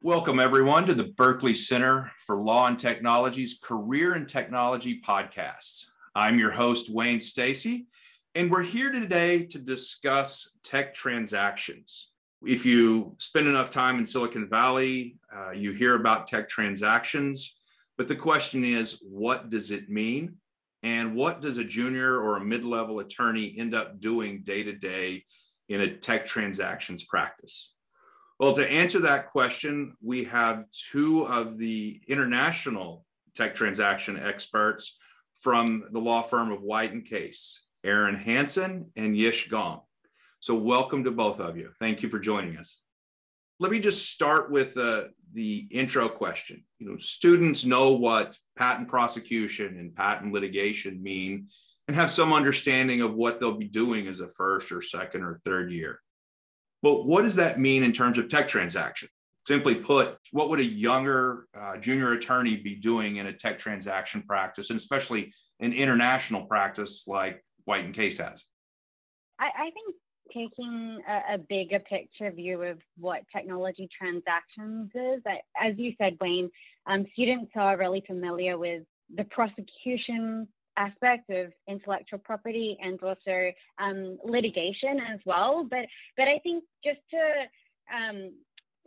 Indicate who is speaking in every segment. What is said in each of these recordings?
Speaker 1: Welcome, everyone, to the Berkeley Center for Law and Technology's Career and Technology podcasts. I'm your host, Wayne Stacy, and we're here today to discuss tech transactions. If you spend enough time in Silicon Valley, uh, you hear about tech transactions, but the question is, what does it mean? And what does a junior or a mid level attorney end up doing day to day in a tech transactions practice? Well, to answer that question, we have two of the international tech transaction experts from the law firm of White and Case, Aaron Hansen and Yish Gong. So, welcome to both of you. Thank you for joining us. Let me just start with uh, the intro question. You know, students know what patent prosecution and patent litigation mean and have some understanding of what they'll be doing as a first or second or third year. But what does that mean in terms of tech transaction? Simply put, what would a younger uh, junior attorney be doing in a tech transaction practice, and especially an international practice like White and Case has?
Speaker 2: I, I think taking a, a, bigger picture view of what technology transactions is, as you said, Wayne, um, students are really familiar with the prosecution aspect of intellectual property and also um, litigation as well. But but I think just to um,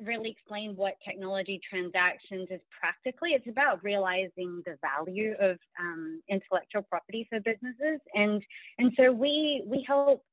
Speaker 2: really explain what technology transactions is practically, it's about realizing the value of um, intellectual property for businesses, and and so we we help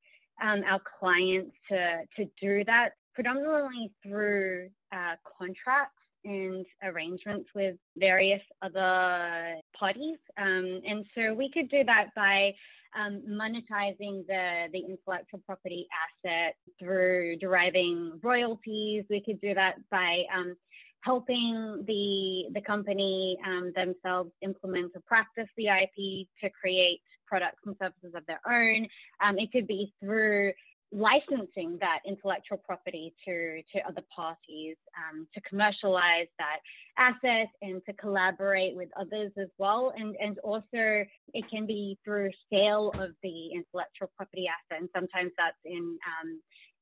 Speaker 2: um, our clients to to do that predominantly through uh, contracts and arrangements with various other parties. Um, and so we could do that by um, monetizing the, the intellectual property asset through deriving royalties. We could do that by um, helping the, the company um, themselves implement or practice the IP to create products and services of their own. Um, it could be through licensing that intellectual property to, to other parties um, to commercialize that asset and to collaborate with others as well. And, and also it can be through sale of the intellectual property asset. And sometimes that's in um,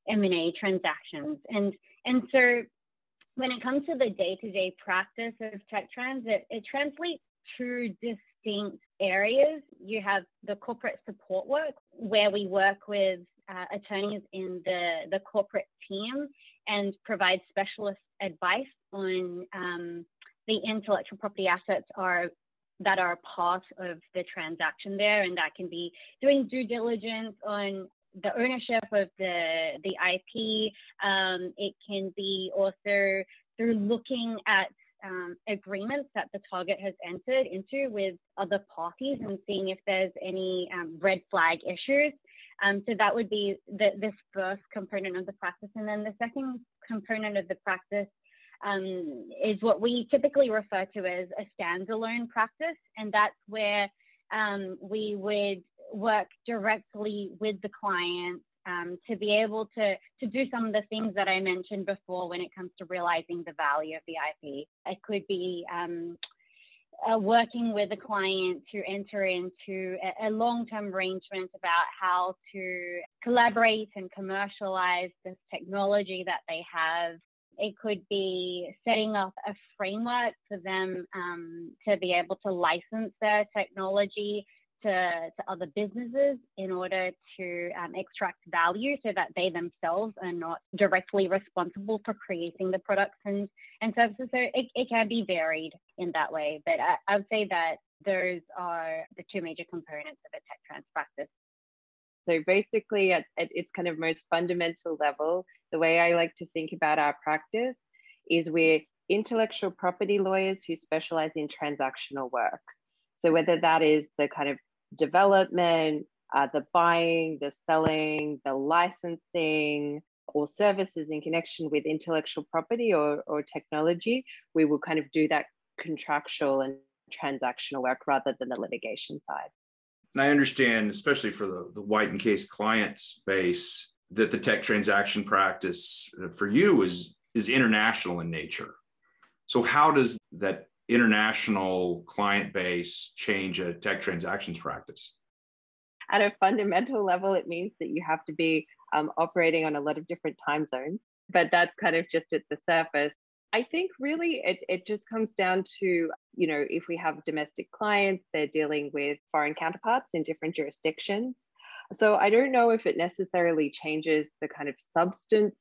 Speaker 2: M&A transactions. And, and so when it comes to the day-to-day practice of tech trans, it, translates two distinct areas. You have the corporate support work, where we work with uh, attorneys in the, the corporate team and provide specialist advice on um, the intellectual property assets are that are part of the transaction there, and that can be doing due diligence on the ownership of the the IP. Um, it can be also through looking at um, agreements that the target has entered into with other parties and seeing if there's any um, red flag issues. Um, so that would be the, this first component of the practice. And then the second component of the practice um, is what we typically refer to as a standalone practice. And that's where um, we would work directly with the client um, to be able to, to do some of the things that I mentioned before when it comes to realizing the value of the IP. It could be um, uh, working with a client to enter into a, a long-term arrangement about how to collaborate and commercialize this technology that they have. It could be setting up a framework for them um, to be able to license their technology to, to other businesses in order to um, extract value so that they themselves are not directly responsible for creating the products and, and services. So it, it can be varied in that way. But I, I would say that those are the two major components of a tech trans practice.
Speaker 3: So basically, at, at its kind of most fundamental level, the way I like to think about our practice is we're intellectual property lawyers who specialize in transactional work. So whether that is the kind of development, uh, the buying, the selling, the licensing, or services in connection with intellectual property or, or technology, we will kind of do that contractual and transactional work rather than the litigation side.
Speaker 1: And I understand, especially for the, the White and Case client base, that the tech transaction practice uh, for you is is international in nature. So how does that international client base change a tech transactions practice?
Speaker 3: At a fundamental level, it means that you have to be um, operating on a lot of different time zones, but that's kind of just at the surface. I think really it, it just comes down to, you know, if we have domestic clients, they're dealing with foreign counterparts in different jurisdictions. So I don't know if it necessarily changes the kind of substance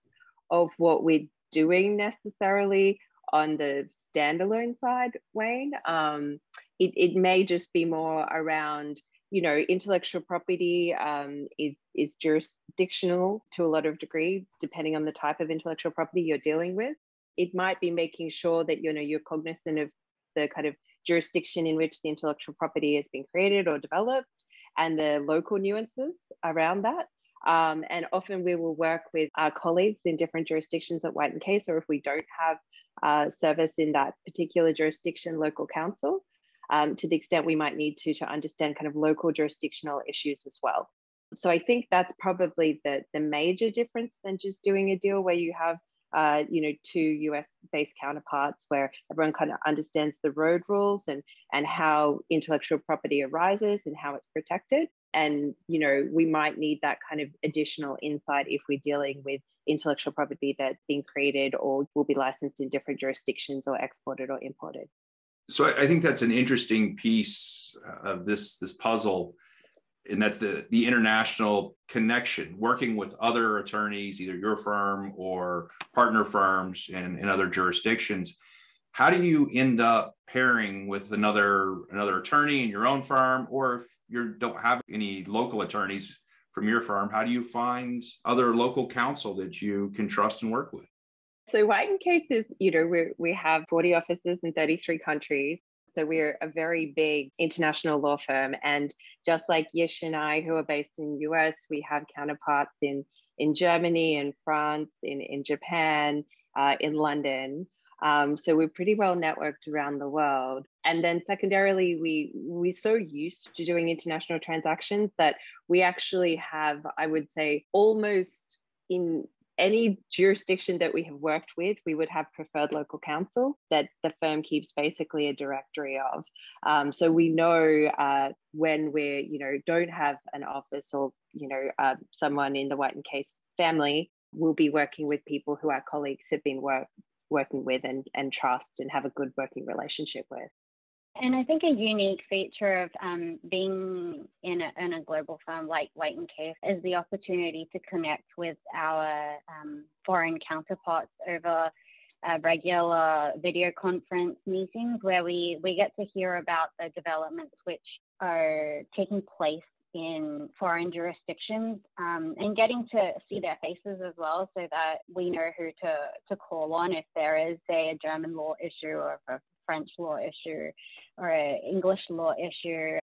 Speaker 3: of what we're doing necessarily on the standalone side, Wayne. Um, it, it may just be more around you know intellectual property um, is is jurisdictional to a lot of degree depending on the type of intellectual property you're dealing with it might be making sure that you know you're cognizant of the kind of jurisdiction in which the intellectual property has been created or developed and the local nuances around that. Um, and often we will work with our colleagues in different jurisdictions at White and Case, or if we don't have uh, service in that particular jurisdiction, local counsel um, to the extent we might need to to understand kind of local jurisdictional issues as well. So I think that's probably the, the major difference than just doing a deal where you have uh, you know, two US based counterparts where everyone kind of understands the road rules and, and how intellectual property arises and how it's protected. And, you know, we might need that kind of additional insight if we're dealing with intellectual property that's been created or will be licensed in different jurisdictions or exported or imported.
Speaker 1: So I think that's an interesting piece uh, of this, this puzzle and that's the the international connection working with other attorneys either your firm or partner firms and in other jurisdictions how do you end up pairing with another another attorney in your own firm or if you don't have any local attorneys from your firm how do you find other local counsel that you can trust and work with
Speaker 3: so White Case is, you know, we we have 40 offices in 33 countries. So we're a very big international law firm. And just like Yish and I, who are based in US, we have counterparts in, in Germany in France, in, in Japan, uh, in London. Um, so we're pretty well networked around the world. And then secondarily, we we're so used to doing international transactions that we actually have, I would say, almost in any jurisdiction that we have worked with, we would have preferred local counsel that the firm keeps basically a directory of. Um, so we know uh, when we, you know, don't have an office or, you know, uh, someone in the White and Case family, we'll be working with people who our colleagues have been work, working with and, and trust and have a good working relationship with.
Speaker 2: And I think a unique feature of um, being in a, in a, global firm like White and Case is the opportunity to connect with our um, foreign counterparts over uh, regular video conference meetings where we, we get to hear about the developments which are taking place in foreign jurisdictions um, and getting to see their faces as well so that we know who to, to call on if there is, say, a German law issue or a French law issue or an English law issue.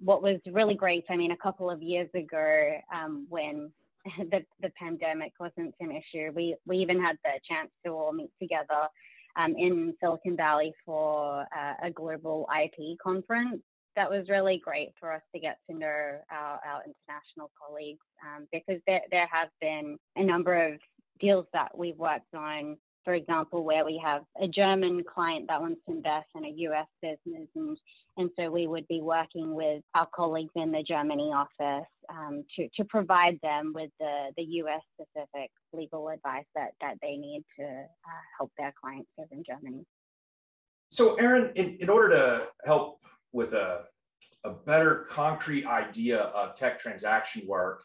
Speaker 2: What was really great, I mean, a couple of years ago um, when the, the pandemic wasn't an issue, we, we even had the chance to all meet together um, in Silicon Valley for uh, a global IP conference. That was really great for us to get to know our, our international colleagues um, because there, there have been a number of deals that we've worked on for example, where we have a German client that wants to invest in a US business. And, and so we would be working with our colleagues in the Germany office um, to, to provide them with the, the US specific legal advice that, that they need to uh, help their clients live in Germany.
Speaker 1: So, Aaron, in, in order to help with a, a better concrete idea of tech transaction work,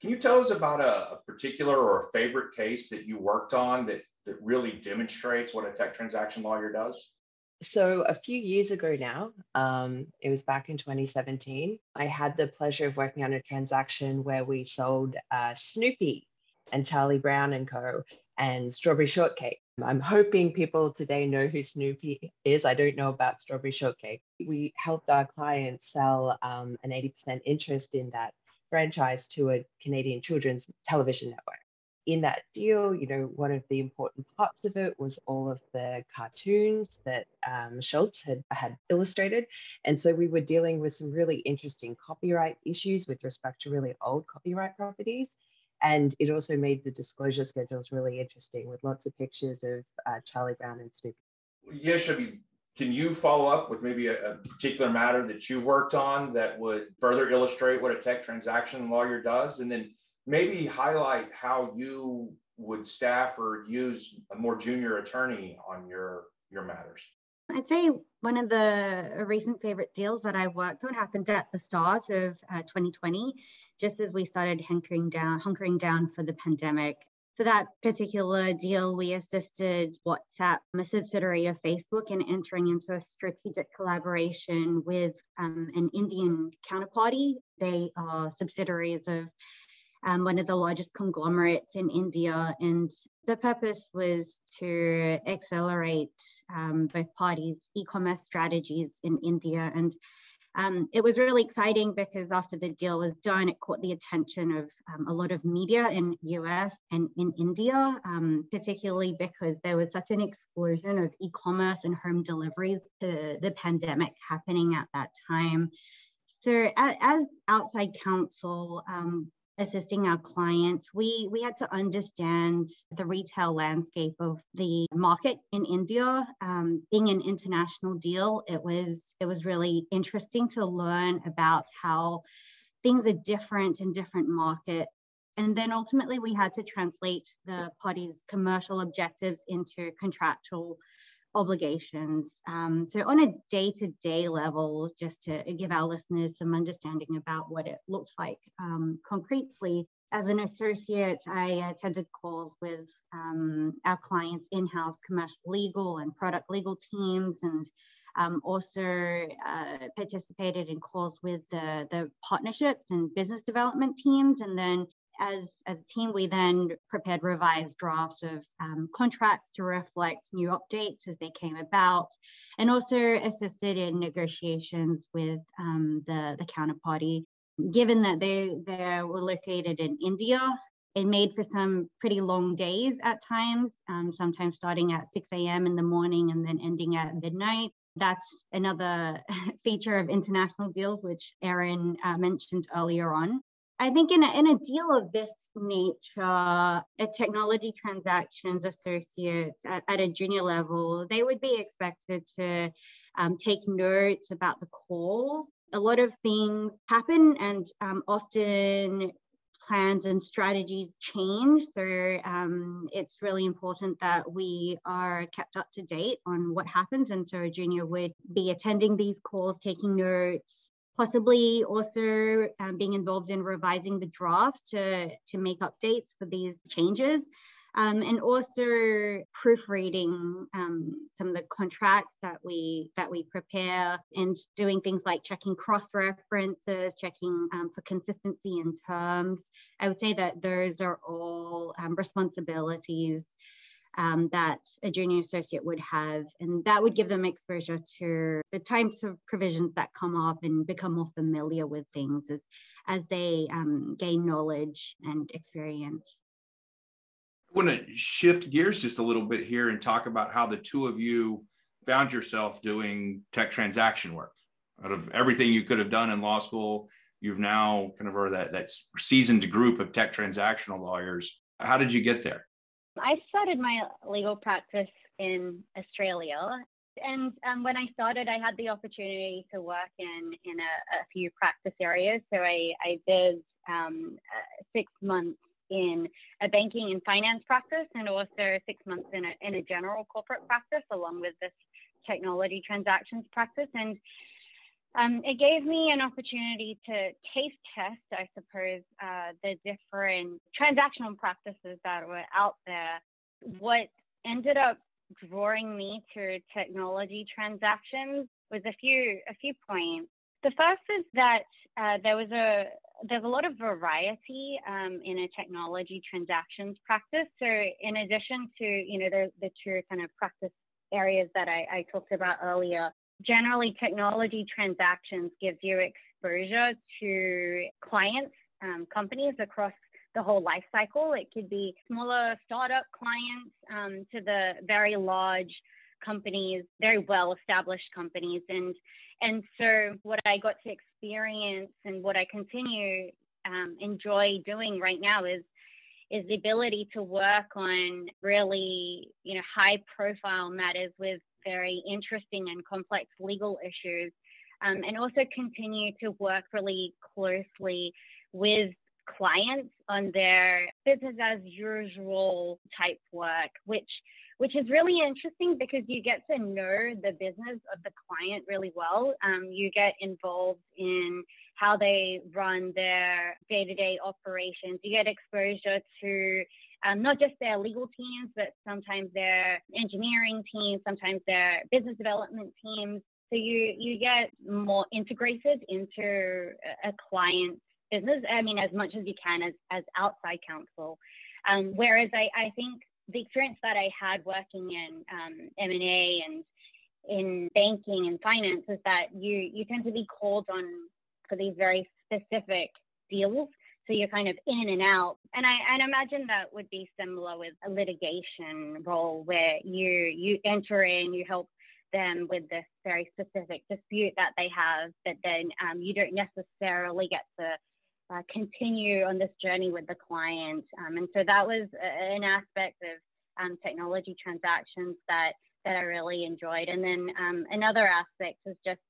Speaker 1: can you tell us about a, a, particular or a favorite case that you worked on that that really demonstrates what a tech transaction lawyer does?
Speaker 3: So, a few years ago now, um, it was back in 2017, I had the pleasure of working on a transaction where we sold uh, Snoopy and Charlie Brown and Co. and Strawberry Shortcake. I'm hoping people today know who Snoopy is. I don't know about Strawberry Shortcake. We helped our client sell um, an 80% interest in that franchise to a Canadian children's television network in that deal, you know, one of the important parts of it was all of the cartoons that um, Schulz had, had illustrated. And so we were dealing with some really interesting copyright issues with respect to really old copyright properties. And it also made the disclosure schedules really interesting with lots of pictures of uh, Charlie Brown and Snoopy.
Speaker 1: Yes, I can you follow up with maybe a, a, particular matter that you worked on that would further illustrate what a tech transaction lawyer does? And then maybe highlight how you would staff or use a more junior attorney on your your matters?
Speaker 4: I'd say one of the recent favorite deals that I worked on happened at the start of uh, 2020, just as we started hunkering down, hunkering down for the pandemic. For that particular deal, we assisted WhatsApp, a subsidiary of Facebook, in entering into a strategic collaboration with um, an Indian counterparty. They are subsidiaries of um, one of the largest conglomerates in India. And the purpose was to accelerate um, both parties' e commerce strategies in India. And um, it was really exciting because after the deal was done, it caught the attention of um, a lot of media in US and in India, um, particularly because there was such an explosion of e-commerce and home deliveries to the pandemic happening at that time. So as outside counsel, um, assisting our clients, we, we had to understand the retail landscape of the market in India. Um, being an international deal, it was it was really interesting to learn about how things are different in different markets. And then ultimately, we had to translate the party's commercial objectives into contractual obligations. Um, so, on a day to day level, just to give our listeners some understanding about what it looks like um, concretely, as an associate, I attended calls with um, our clients' in house commercial legal and product legal teams and um, also uh, participated in calls with the, the partnerships and business development teams, and then as, a team, we then prepared revised drafts of um, contracts to reflect new updates as they came about, and also assisted in negotiations with um, the, the counterparty. Given that they, they were located in India, it made for some pretty long days at times, um, sometimes starting at 6 a.m. in the morning and then ending at midnight. That's another feature of international deals, which Erin uh, mentioned earlier on. I think in a, in a deal of this nature, a technology transactions associate at, at a junior level, they would be expected to um, take notes about the calls. A lot of things happen, and um, often plans and strategies change. So um, it's really important that we are kept up to date on what happens. And so a junior would be attending these calls, taking notes, possibly also um, being involved in revising the draft to, to make updates for these changes. Um, and also proofreading um, some of the contracts that we that we prepare and doing things like checking cross references, checking um, for consistency in terms. I would say that those are all um, responsibilities um, that a junior associate would have. And that would give them exposure to the types of provisions that come up and become more familiar with things as, as they um, gain knowledge and experience.
Speaker 1: I want to shift gears just a little bit here and talk about how the two of you found yourself doing tech transaction work. Out of everything you could have done in law school, you've now kind of are that, that seasoned group of tech transactional lawyers. How did you get there?
Speaker 2: I started my legal practice in Australia. And um, when I started, I had the opportunity to work in, in a, a few practice areas. So I, I did um, uh, six months in a banking and finance practice and also six months in a, in a general corporate practice along with this technology transactions practice. And um, it gave me an opportunity to taste test, I suppose, uh, the different transactional practices that were out there. What ended up drawing me to technology transactions was a few a few points. The first is that uh, there was a there's a lot of variety um, in a technology transactions practice. So in addition to you know the the two kind of practice areas that I, I talked about earlier, generally technology transactions gives you exposure to clients, um, companies across the whole life cycle. It could be smaller startup clients um, to the very large companies, very well established companies. And, and so what I got to experience and what I continue um, enjoy doing right now is is the ability to work on really you know high profile matters with very interesting and complex legal issues, um, and also continue to work really closely with clients on their business as usual type work, which which is really interesting because you get to know the business of the client really well. Um, you get involved in how they run their day-to-day operations. You get exposure to um, not just their legal teams, but sometimes their engineering teams, sometimes their business development teams. So you you get more integrated into a client's business. I mean, as much as you can as as outside counsel. Um, whereas I, I think the experience that I had working in um, M&A and in banking and finance is that you you tend to be called on for these very specific deals so you're kind of in and out. And I and imagine that would be similar with a litigation role where you you enter in, you help them with this very specific dispute that they have, but then um, you don't necessarily get to uh, continue on this journey with the client. Um, and so that was an aspect of um, technology transactions that that I really enjoyed. And then um, another aspect was just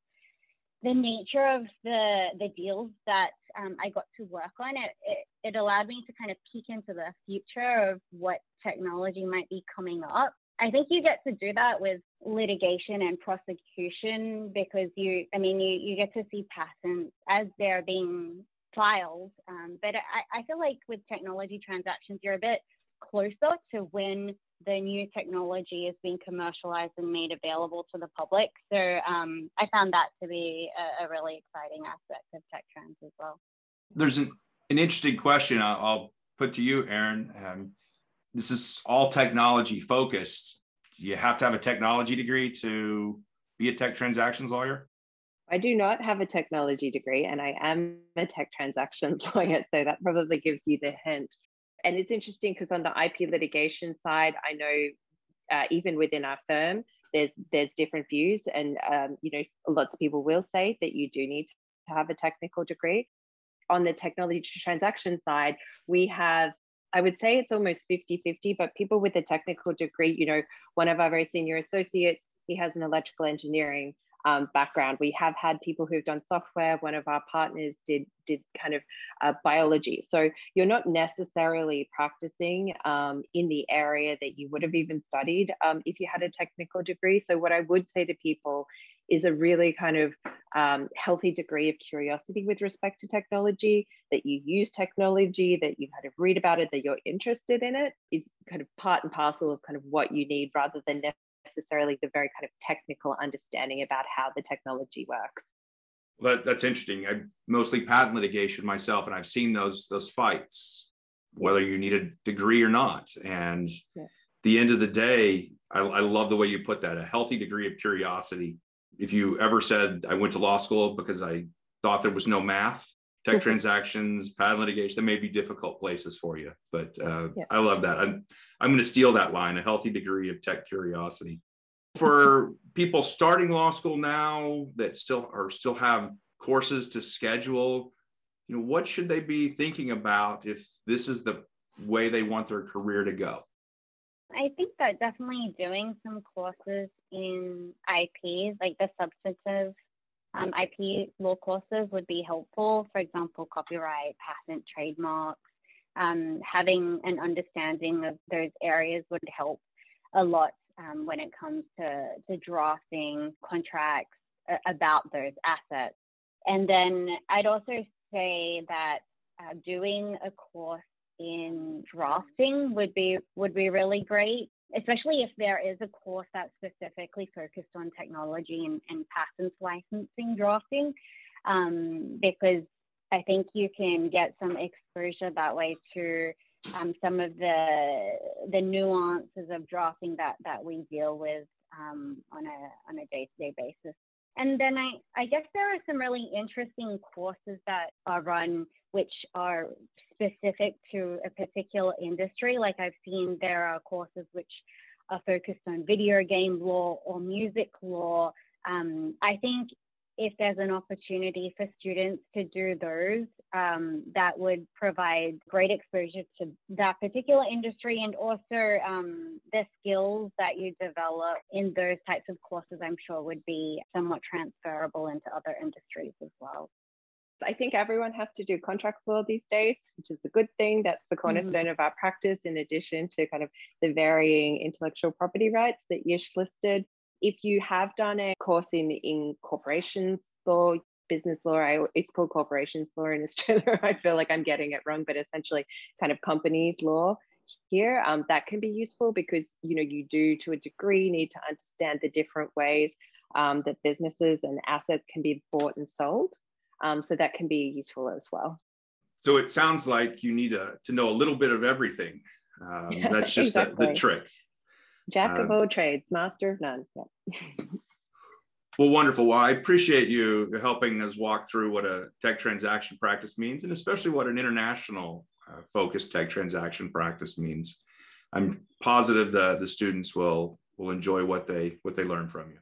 Speaker 2: the nature of the the deals that um, I got to work on. It, it, it allowed me to kind of peek into the future of what technology might be coming up. I think you get to do that with litigation and prosecution because you, I mean, you, you get to see patents as they're being filed. Um, but I, I feel like with technology transactions, you're a bit closer to when the new technology is being commercialized and made available to the public. So um, I found that to be a, a, really exciting aspect of tech trans as well.
Speaker 1: There's an, an interesting question I'll, I'll put to you, Erin. Um, this is all technology focused. You have to have a technology degree to be a tech transactions lawyer?
Speaker 3: I do not have a technology degree and I am a tech transactions lawyer. So that probably gives you the hint and it's interesting because on the IP litigation side, I know uh, even within our firm, there's there's different views, and um, you know, lots of people will say that you do need to have a technical degree. On the technology transaction side, we have I would say it's almost 50 50, but people with a technical degree, you know, one of our very senior associates, he has an electrical engineering um, background. We have had people who've done software. One of our partners did did kind of uh, biology. So you're not necessarily practicing um, in the area that you would have even studied um, if you had a technical degree. So what I would say to people is a really kind of um, healthy degree of curiosity with respect to technology, that you use technology, that you kind of read about it, that you're interested in it is kind of part and parcel of kind of what you need rather than necessarily the very kind of technical understanding about how the technology works.
Speaker 1: Well, that, that's interesting. I mostly patent litigation myself, and I've seen those those fights, whether you need a degree or not. And yeah. the end of the day, I, I love the way you put that. A healthy degree of curiosity. If you ever said I went to law school because I thought there was no math, tech transactions, patent litigation, that may be difficult places for you. But uh, yeah. I love that. I'm, I'm going to steal that line a healthy degree of tech curiosity. For people starting law school now that still are still have courses to schedule, you know, what should they be thinking about if this is the way they want their career to go?
Speaker 2: I think that definitely doing some courses in IP, like the substantive um, IP law courses would be helpful. For example, copyright, patent, trademarks. Um, having an understanding of those areas would help a lot um, when it comes to, to drafting contracts uh, about those assets. And then I'd also say that uh, doing a course in drafting would be would be really great especially if there is a course that's specifically focused on technology and, and patents licensing drafting, um, because I think you can get some exposure that way to um, some of the the nuances of drafting that that we deal with um, on a on a day to day basis. And then I, I guess there are some really interesting courses that are run which are specific to a particular industry. Like I've seen there are courses which are focused on video game law or music law. Um, I think if there's an opportunity for students to do those, um, that would provide great exposure to that particular industry and also um, the skills that you develop in those types of courses, I'm sure would be somewhat transferable into other industries as well.
Speaker 3: I think everyone has to do contracts law these days, which is a good thing. That's the mm-hmm. cornerstone mm-hmm. of our practice, in addition to kind of the varying intellectual property rights that Yish listed. If you have done a course in, in corporations law, business law, I, it's called corporations law in Australia. I feel like I'm getting it wrong, but essentially kind of companies law here um, that can be useful because you know you do to a degree need to understand the different ways um, that businesses and assets can be bought and sold. Um, so that can be useful as well.
Speaker 1: So it sounds like you need a, to know a little bit of everything. Um, that's just exactly. the, the, trick.
Speaker 3: Jack of uh, all trades, master of none. Yeah.
Speaker 1: well, wonderful. Well, I appreciate you helping us walk through what a tech transaction practice means, and especially what an international uh, focused tech transaction practice means. I'm positive that the students will will enjoy what they what they learn from you.